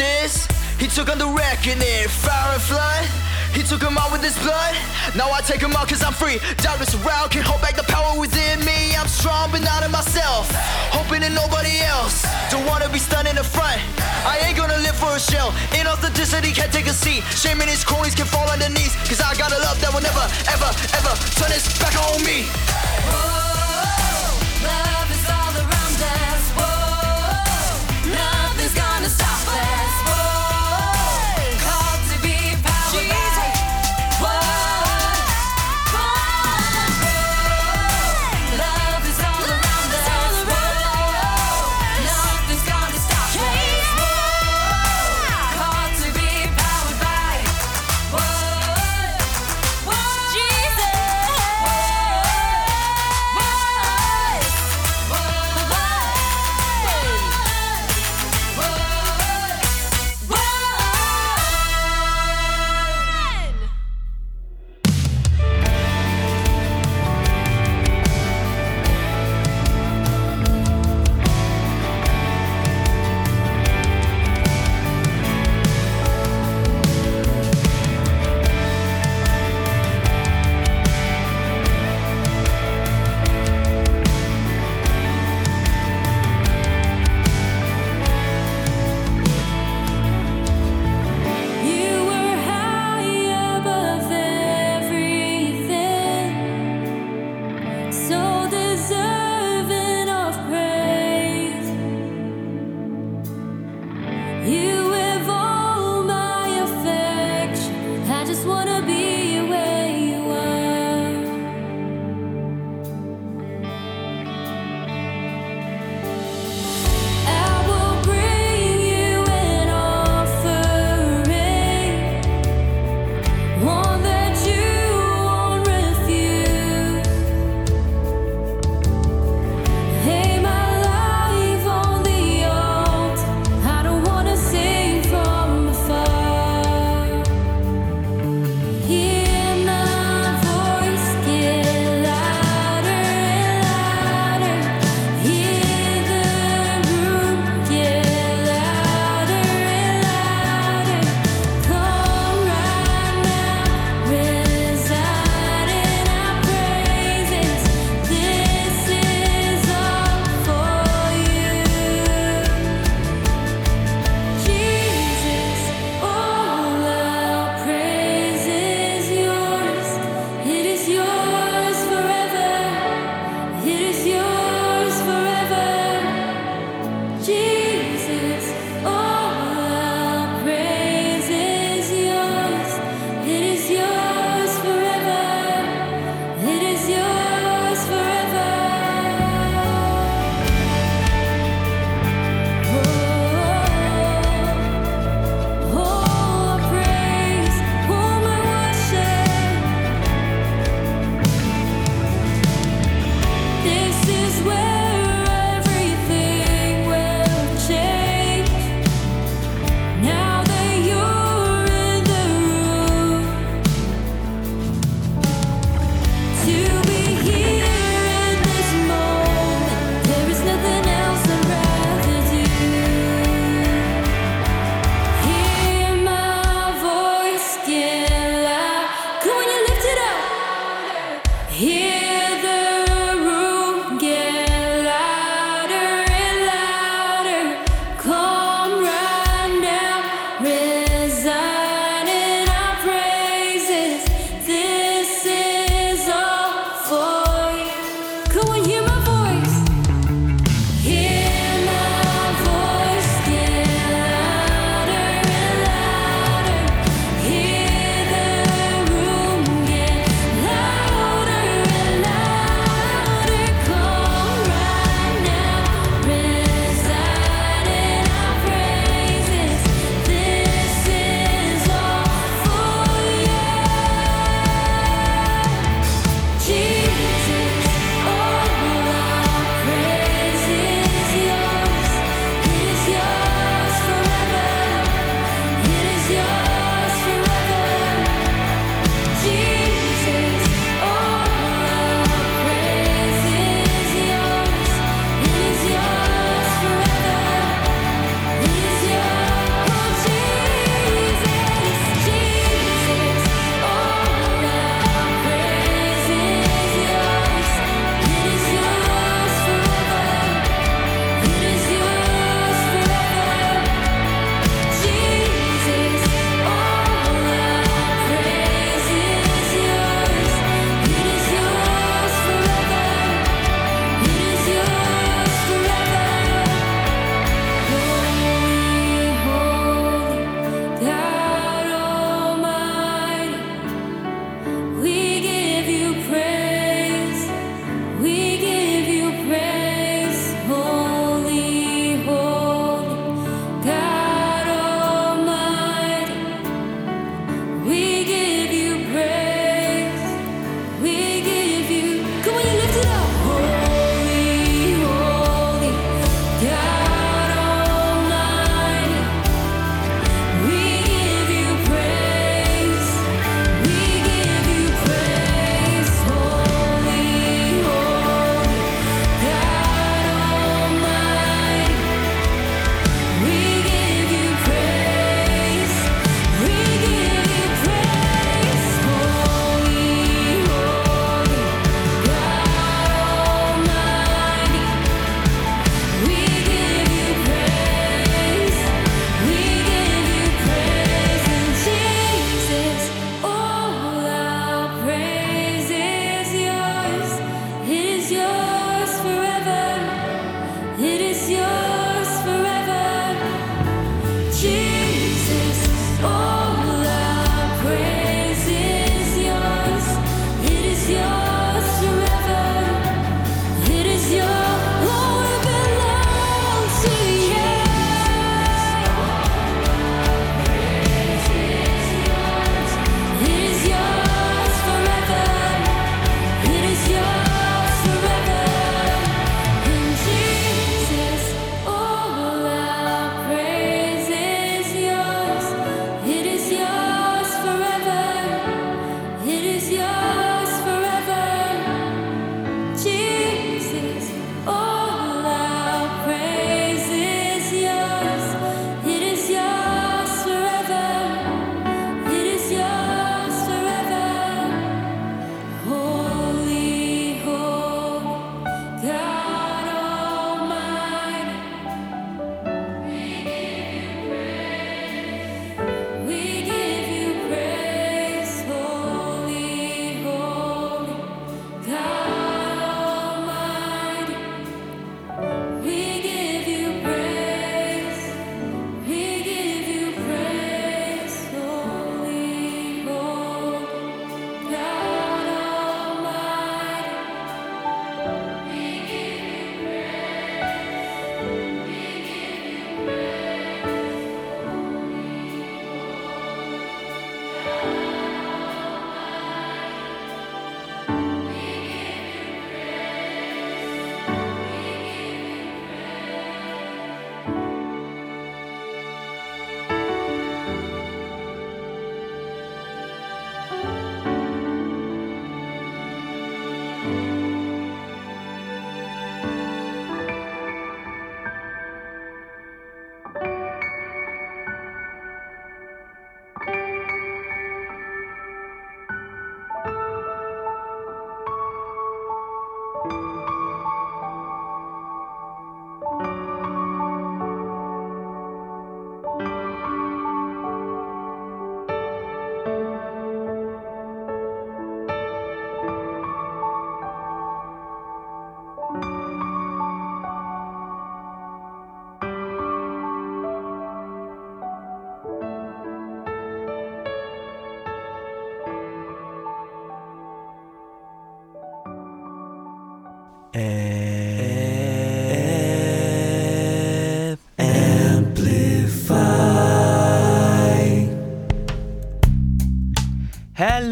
Is. He took on the reckoning, fire and flood. He took him out with his blood. Now I take him out cause I'm free. Darkness around can hold back the power within me. I'm strong but not in myself. Hoping in nobody else. Don't wanna be stunned in the front. I ain't gonna live for a shell. Inauthenticity can't take a seat. Shame and his cronies can fall on their knees. Cause I got a love that will never, ever, ever turn its back on me. Love is all around us. Whoa, nothing's gonna stop us.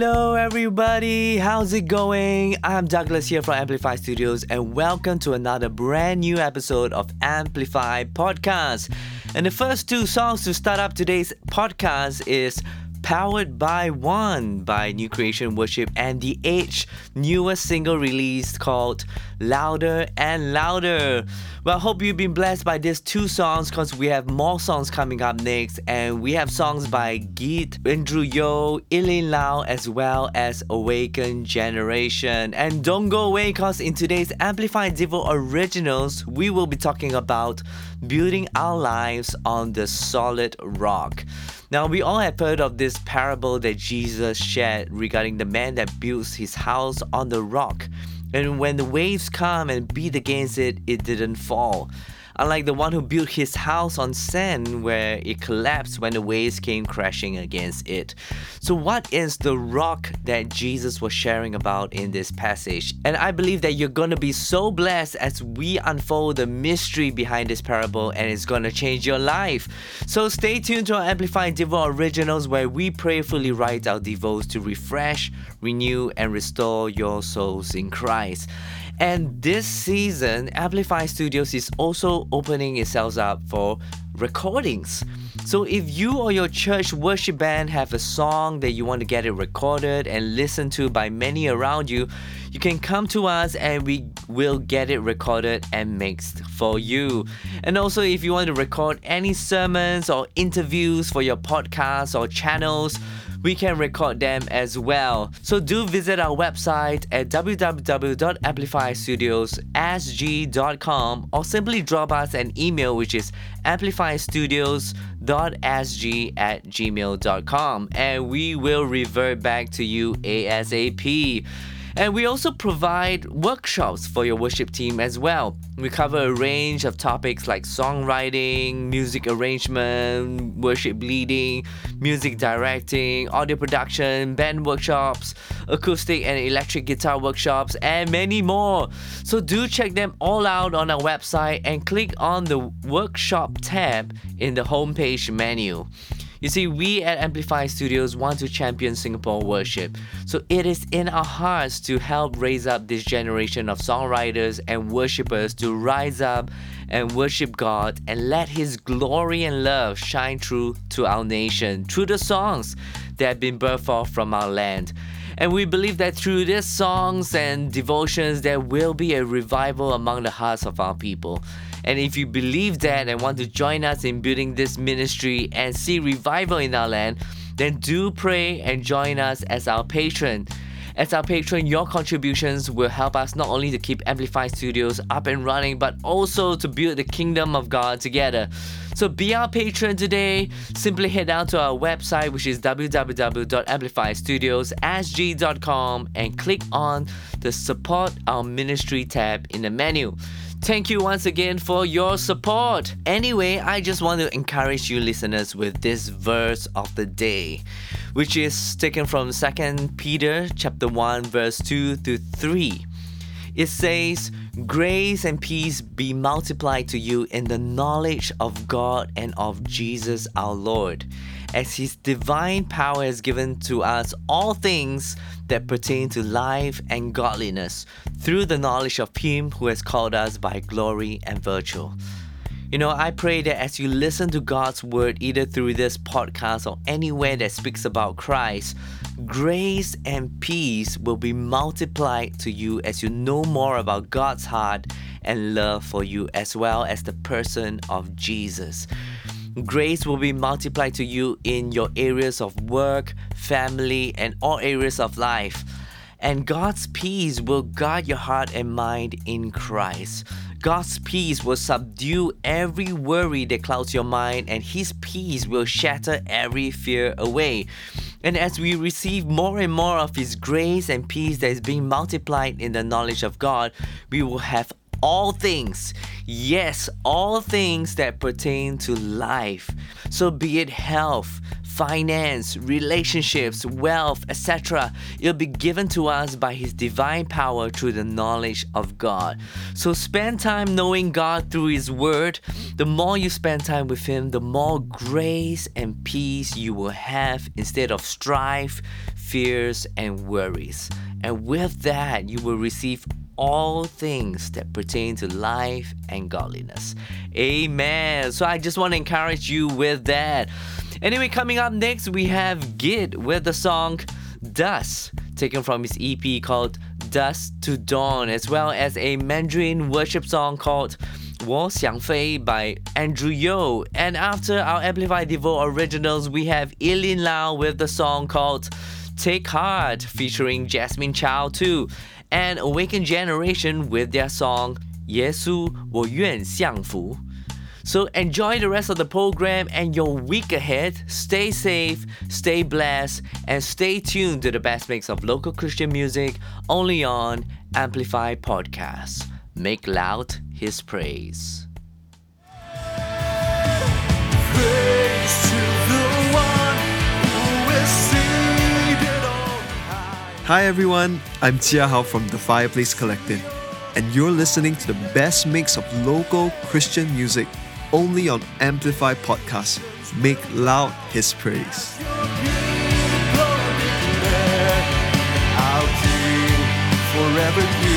Hello, everybody. How's it going? I'm Douglas here from Amplify Studios, and welcome to another brand new episode of Amplify Podcast. And the first two songs to start up today's podcast is Powered by One by New Creation Worship and the Age newest single released called Louder and Louder. Well, I hope you've been blessed by these two songs because we have more songs coming up next and we have songs by Geet, Andrew Yo, Eileen Lau as well as Awaken Generation. And don't go away because in today's Amplified Devo Originals, we will be talking about building our lives on the solid rock. Now, we all have heard of this parable that Jesus shared regarding the man that builds his house on the rock. And when the waves come and beat against it, it didn't fall unlike the one who built his house on sand where it collapsed when the waves came crashing against it. So, what is the rock that Jesus was sharing about in this passage? And I believe that you're going to be so blessed as we unfold the mystery behind this parable and it's going to change your life. So, stay tuned to our Amplified Devo Originals where we prayerfully write our devos to refresh, renew, and restore your souls in Christ. And this season, Amplify Studios is also opening itself up for recordings. So if you or your church worship band have a song that you want to get it recorded and listened to by many around you, you can come to us and we will get it recorded and mixed for you. And also if you want to record any sermons or interviews for your podcasts or channels, we can record them as well. So do visit our website at www.amplifystudiosSG.com or simply drop us an email which is amplifystudios.sg at gmail.com and we will revert back to you ASAP. And we also provide workshops for your worship team as well. We cover a range of topics like songwriting, music arrangement, worship leading, music directing, audio production, band workshops, acoustic and electric guitar workshops, and many more. So do check them all out on our website and click on the workshop tab in the homepage menu. You see, we at Amplify Studios want to champion Singapore worship. So it is in our hearts to help raise up this generation of songwriters and worshipers to rise up and worship God and let His glory and love shine through to our nation through the songs that have been birthed forth from our land. And we believe that through these songs and devotions, there will be a revival among the hearts of our people. And if you believe that and want to join us in building this ministry and see revival in our land, then do pray and join us as our patron. As our patron, your contributions will help us not only to keep Amplify Studios up and running, but also to build the kingdom of God together. So be our patron today. Simply head down to our website, which is www.amplifystudiosSG.com, and click on the Support Our Ministry tab in the menu. Thank you once again for your support. Anyway, I just want to encourage you listeners with this verse of the day, which is taken from 2 Peter chapter 1 verse 2 to 3. It says, Grace and peace be multiplied to you in the knowledge of God and of Jesus our Lord, as his divine power has given to us all things that pertain to life and godliness through the knowledge of him who has called us by glory and virtue. You know, I pray that as you listen to God's word, either through this podcast or anywhere that speaks about Christ, grace and peace will be multiplied to you as you know more about God's heart and love for you, as well as the person of Jesus. Grace will be multiplied to you in your areas of work, family, and all areas of life. And God's peace will guard your heart and mind in Christ. God's peace will subdue every worry that clouds your mind, and His peace will shatter every fear away. And as we receive more and more of His grace and peace that is being multiplied in the knowledge of God, we will have all things, yes, all things that pertain to life. So, be it health, finance, relationships, wealth, etc. It'll be given to us by His divine power through the knowledge of God. So spend time knowing God through His Word. The more you spend time with Him, the more grace and peace you will have instead of strife, fears, and worries. And with that, you will receive all things that pertain to life and godliness. Amen. So I just want to encourage you with that. Anyway, coming up next, we have Gid with the song Dust, taken from his EP called Dust to Dawn, as well as a Mandarin worship song called 我想飞 by Andrew Yo. And after our Amplify Devo originals, we have Eileen Lau with the song called Take Heart featuring Jasmine Chow too and Awaken Generation with their song 耶稣我愿降服. So enjoy the rest of the program and your week ahead. Stay safe, stay blessed, and stay tuned to the best mix of local Christian music only on Amplify Podcasts. Make loud his praise. Hi everyone, I'm Tia Hao from the Fireplace Collective, and you're listening to the best mix of local Christian music only on Amplify Podcast. Make loud His praise. Forever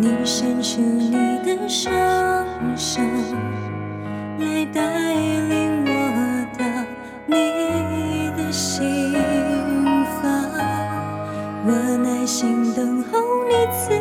你伸出你的双手来带领我到你的心房我耐心等候你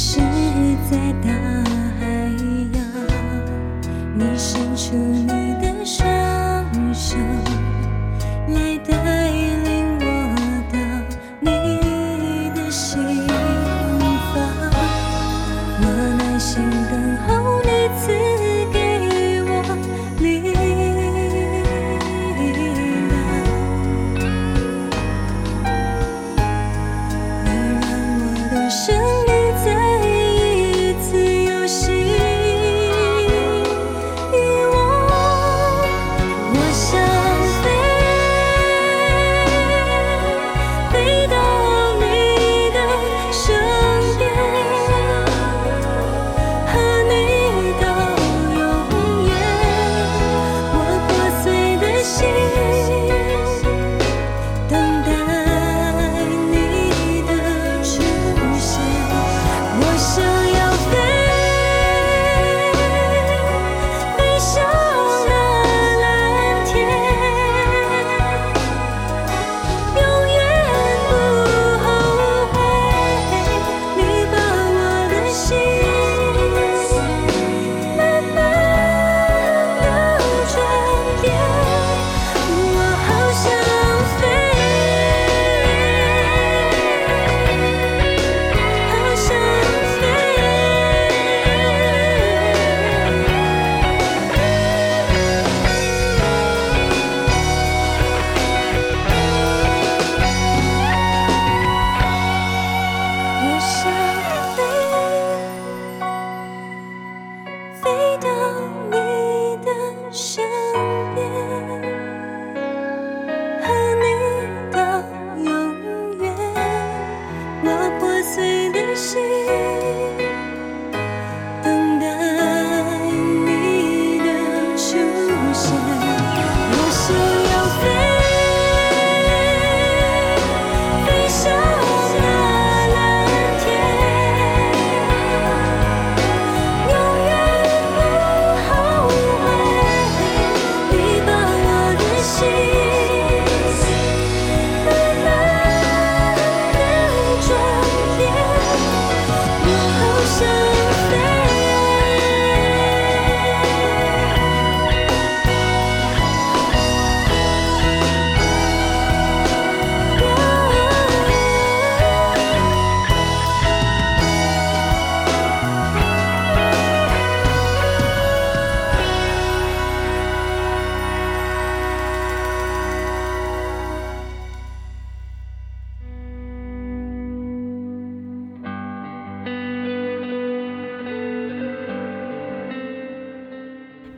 心。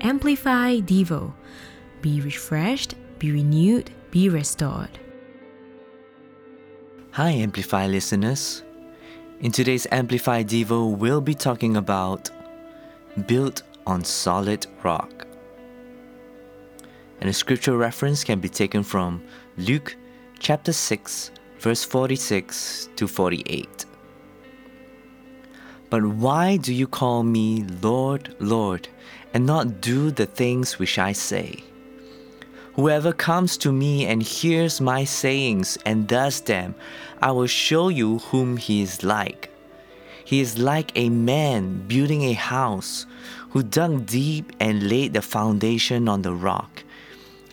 Amplify Devo. Be refreshed, be renewed, be restored. Hi, Amplify listeners. In today's Amplify Devo, we'll be talking about built on solid rock. And the scripture reference can be taken from Luke chapter 6, verse 46 to 48. But why do you call me Lord, Lord, and not do the things which I say? Whoever comes to me and hears my sayings and does them, I will show you whom he is like. He is like a man building a house who dug deep and laid the foundation on the rock.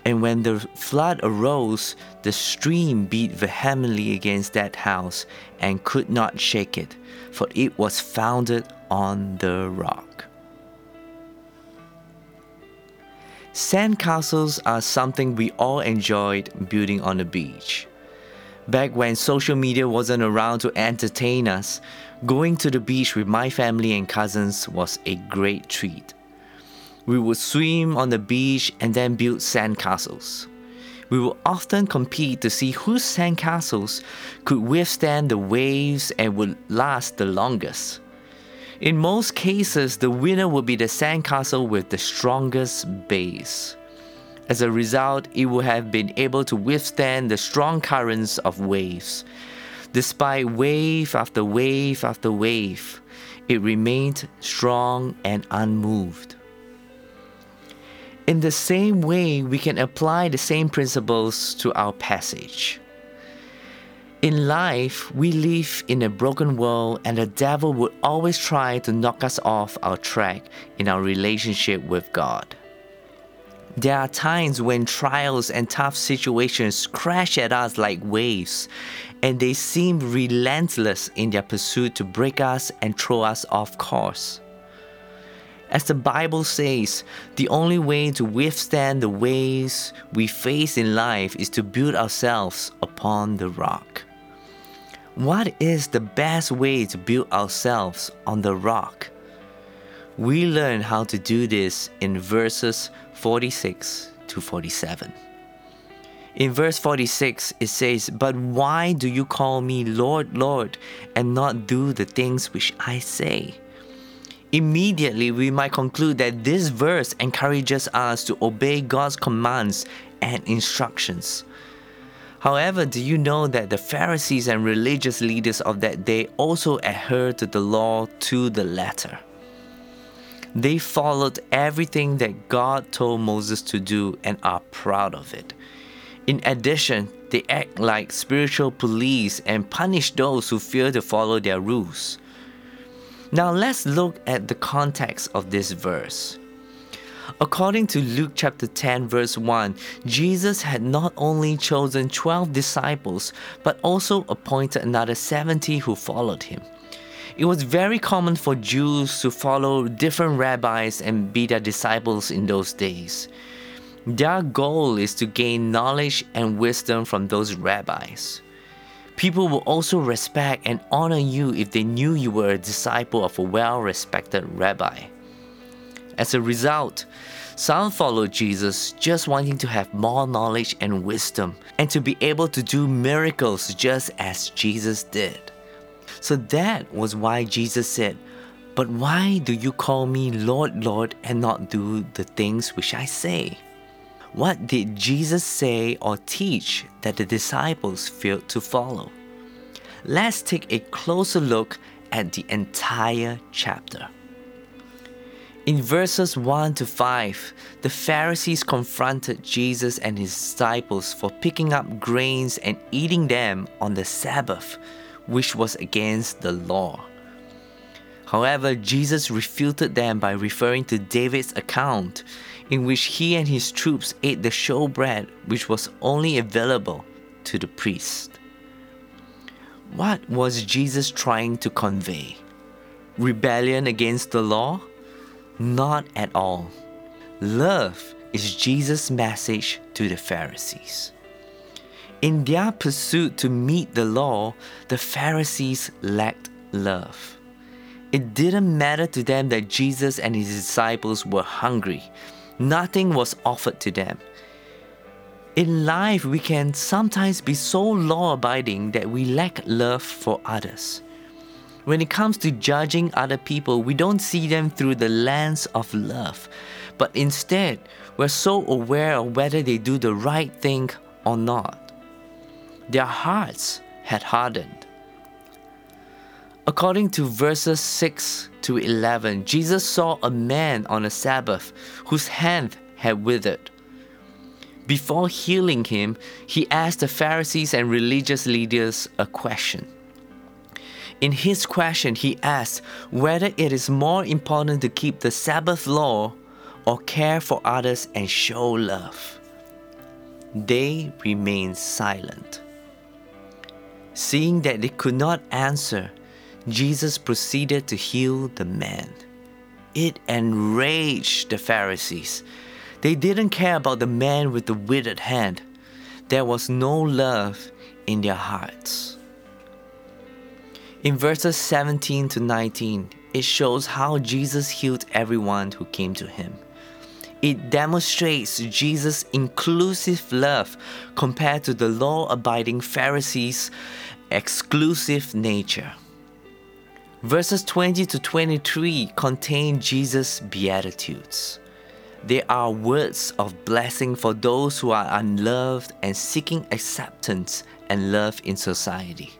And when the flood arose, the stream beat vehemently against that house and could not shake it, for it was founded on the rock. Sandcastles are something we all enjoyed building on the beach. Back when social media wasn't around to entertain us, going to the beach with my family and cousins was a great treat. We would swim on the beach and then build sandcastles. We would often compete to see whose sandcastles could withstand the waves and would last the longest. In most cases, the winner would be the sandcastle with the strongest base. As a result, it would have been able to withstand the strong currents of waves. Despite wave after wave after wave, it remained strong and unmoved. In the same way, we can apply the same principles to our passage. In life, we live in a broken world, and the devil would always try to knock us off our track in our relationship with God. There are times when trials and tough situations crash at us like waves, and they seem relentless in their pursuit to break us and throw us off course. As the Bible says, the only way to withstand the waves we face in life is to build ourselves upon the rock. What is the best way to build ourselves on the rock? We learn how to do this in verses 46 to 47. In verse 46, it says, But why do you call me Lord, Lord, and not do the things which I say? Immediately, we might conclude that this verse encourages us to obey God's commands and instructions. However, do you know that the Pharisees and religious leaders of that day also adhered to the law to the letter? They followed everything that God told Moses to do and are proud of it. In addition, they act like spiritual police and punish those who fail to follow their rules. Now let's look at the context of this verse. According to Luke chapter 10, verse 1, Jesus had not only chosen 12 disciples, but also appointed another 70 who followed him. It was very common for Jews to follow different rabbis and be their disciples in those days. Their goal is to gain knowledge and wisdom from those rabbis. People will also respect and honor you if they knew you were a disciple of a well respected rabbi. As a result, some followed Jesus just wanting to have more knowledge and wisdom and to be able to do miracles just as Jesus did. So that was why Jesus said, But why do you call me Lord, Lord, and not do the things which I say? What did Jesus say or teach that the disciples failed to follow? Let's take a closer look at the entire chapter. In verses 1 to 5, the Pharisees confronted Jesus and his disciples for picking up grains and eating them on the Sabbath, which was against the law. However, Jesus refuted them by referring to David's account, in which he and his troops ate the showbread which was only available to the priest. What was Jesus trying to convey? Rebellion against the law? Not at all. Love is Jesus' message to the Pharisees. In their pursuit to meet the law, the Pharisees lacked love. It didn't matter to them that Jesus and his disciples were hungry. Nothing was offered to them. In life, we can sometimes be so law abiding that we lack love for others. When it comes to judging other people, we don't see them through the lens of love, but instead, we're so aware of whether they do the right thing or not. Their hearts had hardened. According to verses 6 to 11, Jesus saw a man on a Sabbath whose hand had withered. Before healing him, he asked the Pharisees and religious leaders a question. In his question, he asked whether it is more important to keep the Sabbath law or care for others and show love. They remained silent. Seeing that they could not answer, Jesus proceeded to heal the man. It enraged the Pharisees. They didn't care about the man with the withered hand. There was no love in their hearts. In verses 17 to 19, it shows how Jesus healed everyone who came to him. It demonstrates Jesus' inclusive love compared to the law abiding Pharisees' exclusive nature. Verses 20 to 23 contain Jesus' Beatitudes. They are words of blessing for those who are unloved and seeking acceptance and love in society.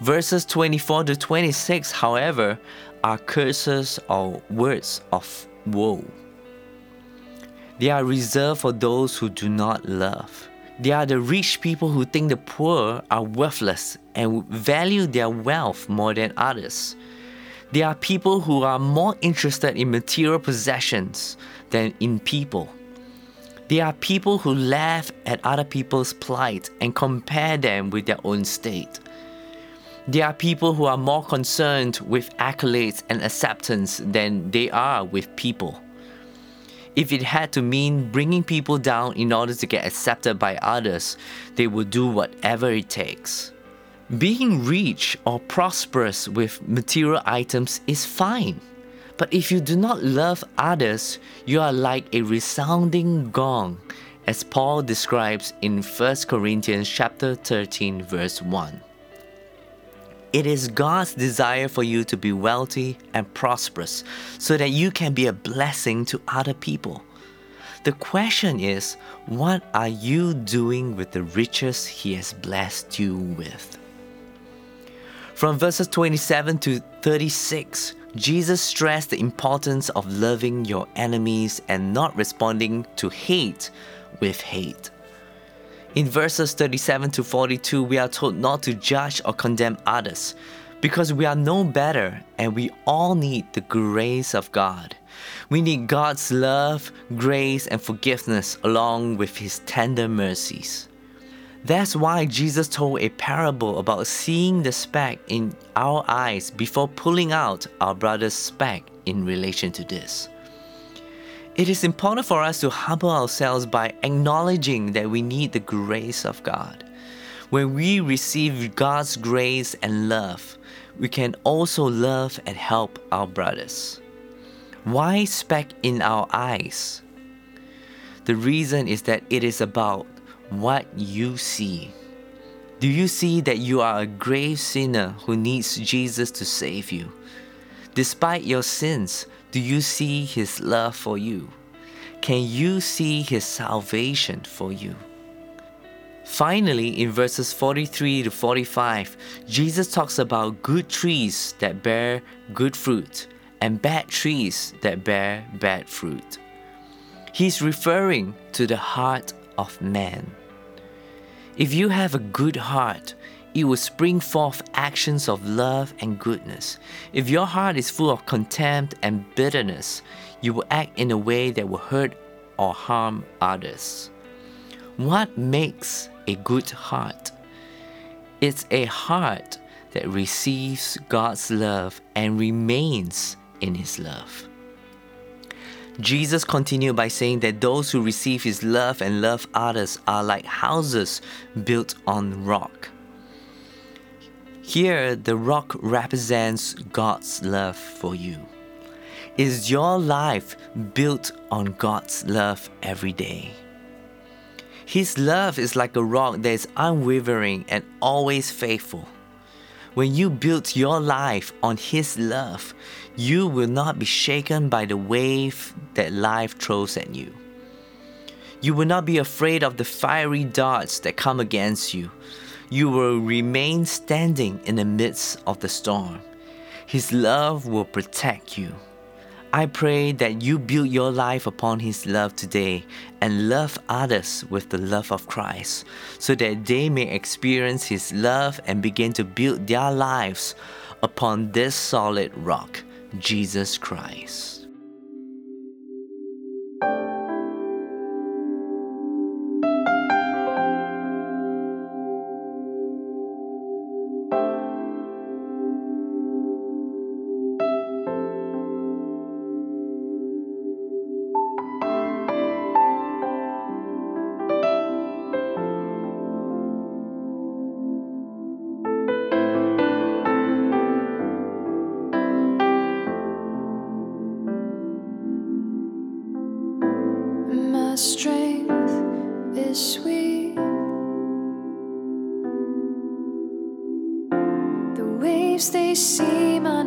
Verses 24 to 26, however, are curses or words of woe. They are reserved for those who do not love. They are the rich people who think the poor are worthless and value their wealth more than others. They are people who are more interested in material possessions than in people. They are people who laugh at other people's plight and compare them with their own state. They are people who are more concerned with accolades and acceptance than they are with people. If it had to mean bringing people down in order to get accepted by others, they would do whatever it takes. Being rich or prosperous with material items is fine. But if you do not love others, you are like a resounding gong, as Paul describes in 1 Corinthians chapter 13 verse 1. It is God's desire for you to be wealthy and prosperous so that you can be a blessing to other people. The question is, what are you doing with the riches He has blessed you with? From verses 27 to 36, Jesus stressed the importance of loving your enemies and not responding to hate with hate. In verses 37 to 42, we are told not to judge or condemn others because we are no better and we all need the grace of God. We need God's love, grace, and forgiveness along with His tender mercies. That's why Jesus told a parable about seeing the speck in our eyes before pulling out our brother's speck in relation to this. It is important for us to humble ourselves by acknowledging that we need the grace of God. When we receive God's grace and love, we can also love and help our brothers. Why speck in our eyes? The reason is that it is about what you see. Do you see that you are a grave sinner who needs Jesus to save you? Despite your sins, do you see His love for you? Can you see His salvation for you? Finally, in verses 43 to 45, Jesus talks about good trees that bear good fruit and bad trees that bear bad fruit. He's referring to the heart of man. If you have a good heart, it will spring forth actions of love and goodness. If your heart is full of contempt and bitterness, you will act in a way that will hurt or harm others. What makes a good heart? It's a heart that receives God's love and remains in His love. Jesus continued by saying that those who receive His love and love others are like houses built on rock. Here, the rock represents God's love for you. Is your life built on God's love every day? His love is like a rock that is unwavering and always faithful. When you build your life on His love, you will not be shaken by the wave that life throws at you. You will not be afraid of the fiery darts that come against you. You will remain standing in the midst of the storm. His love will protect you. I pray that you build your life upon His love today and love others with the love of Christ so that they may experience His love and begin to build their lives upon this solid rock, Jesus Christ. Waves they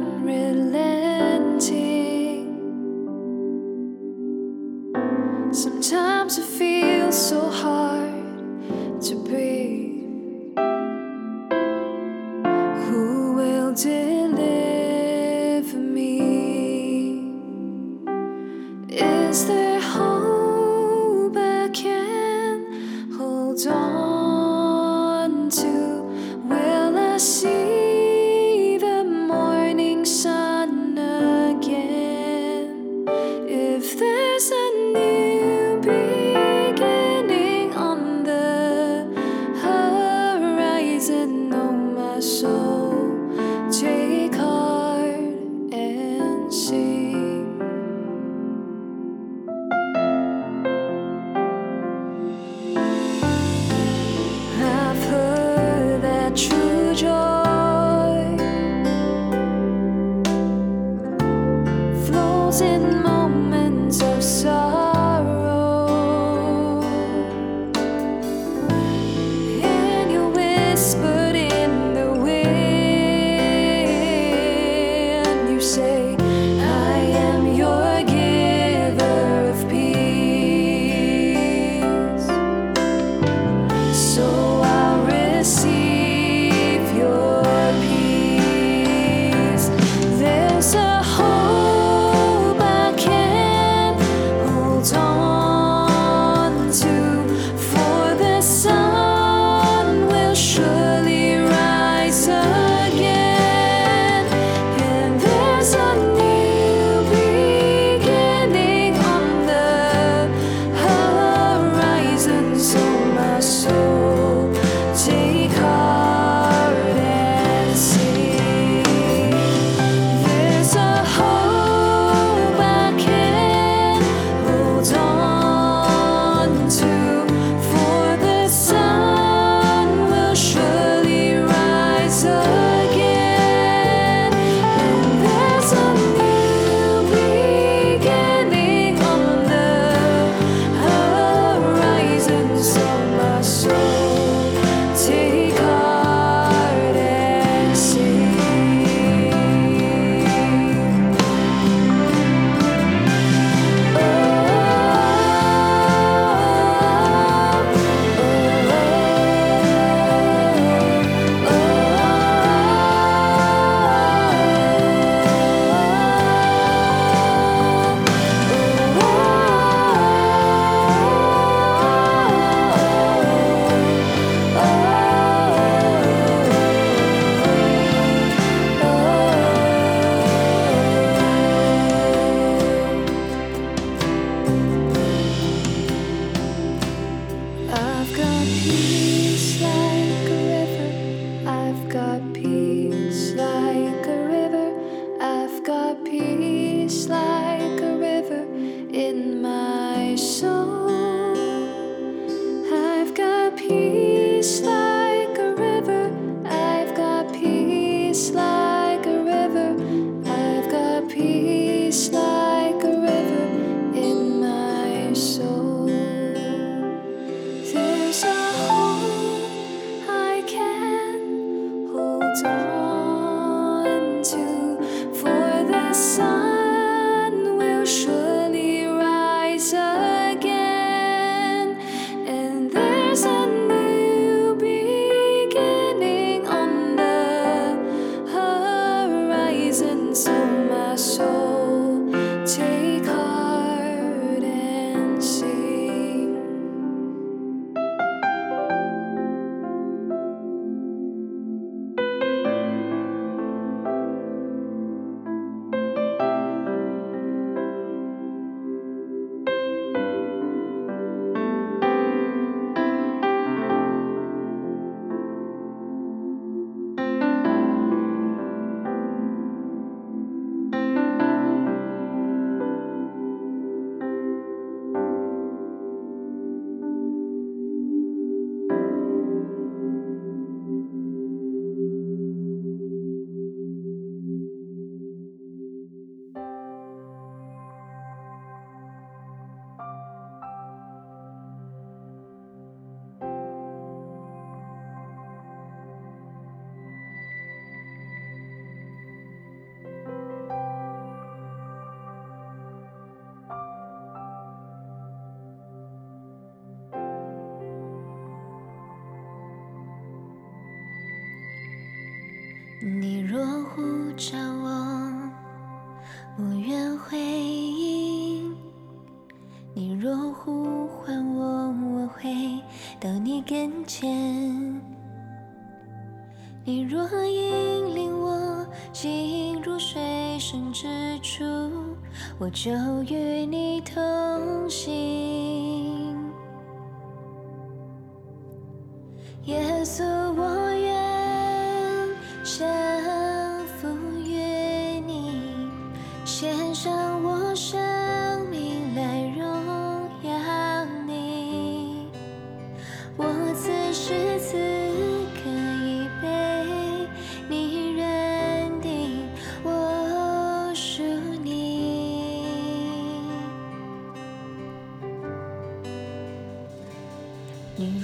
我就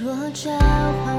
说着。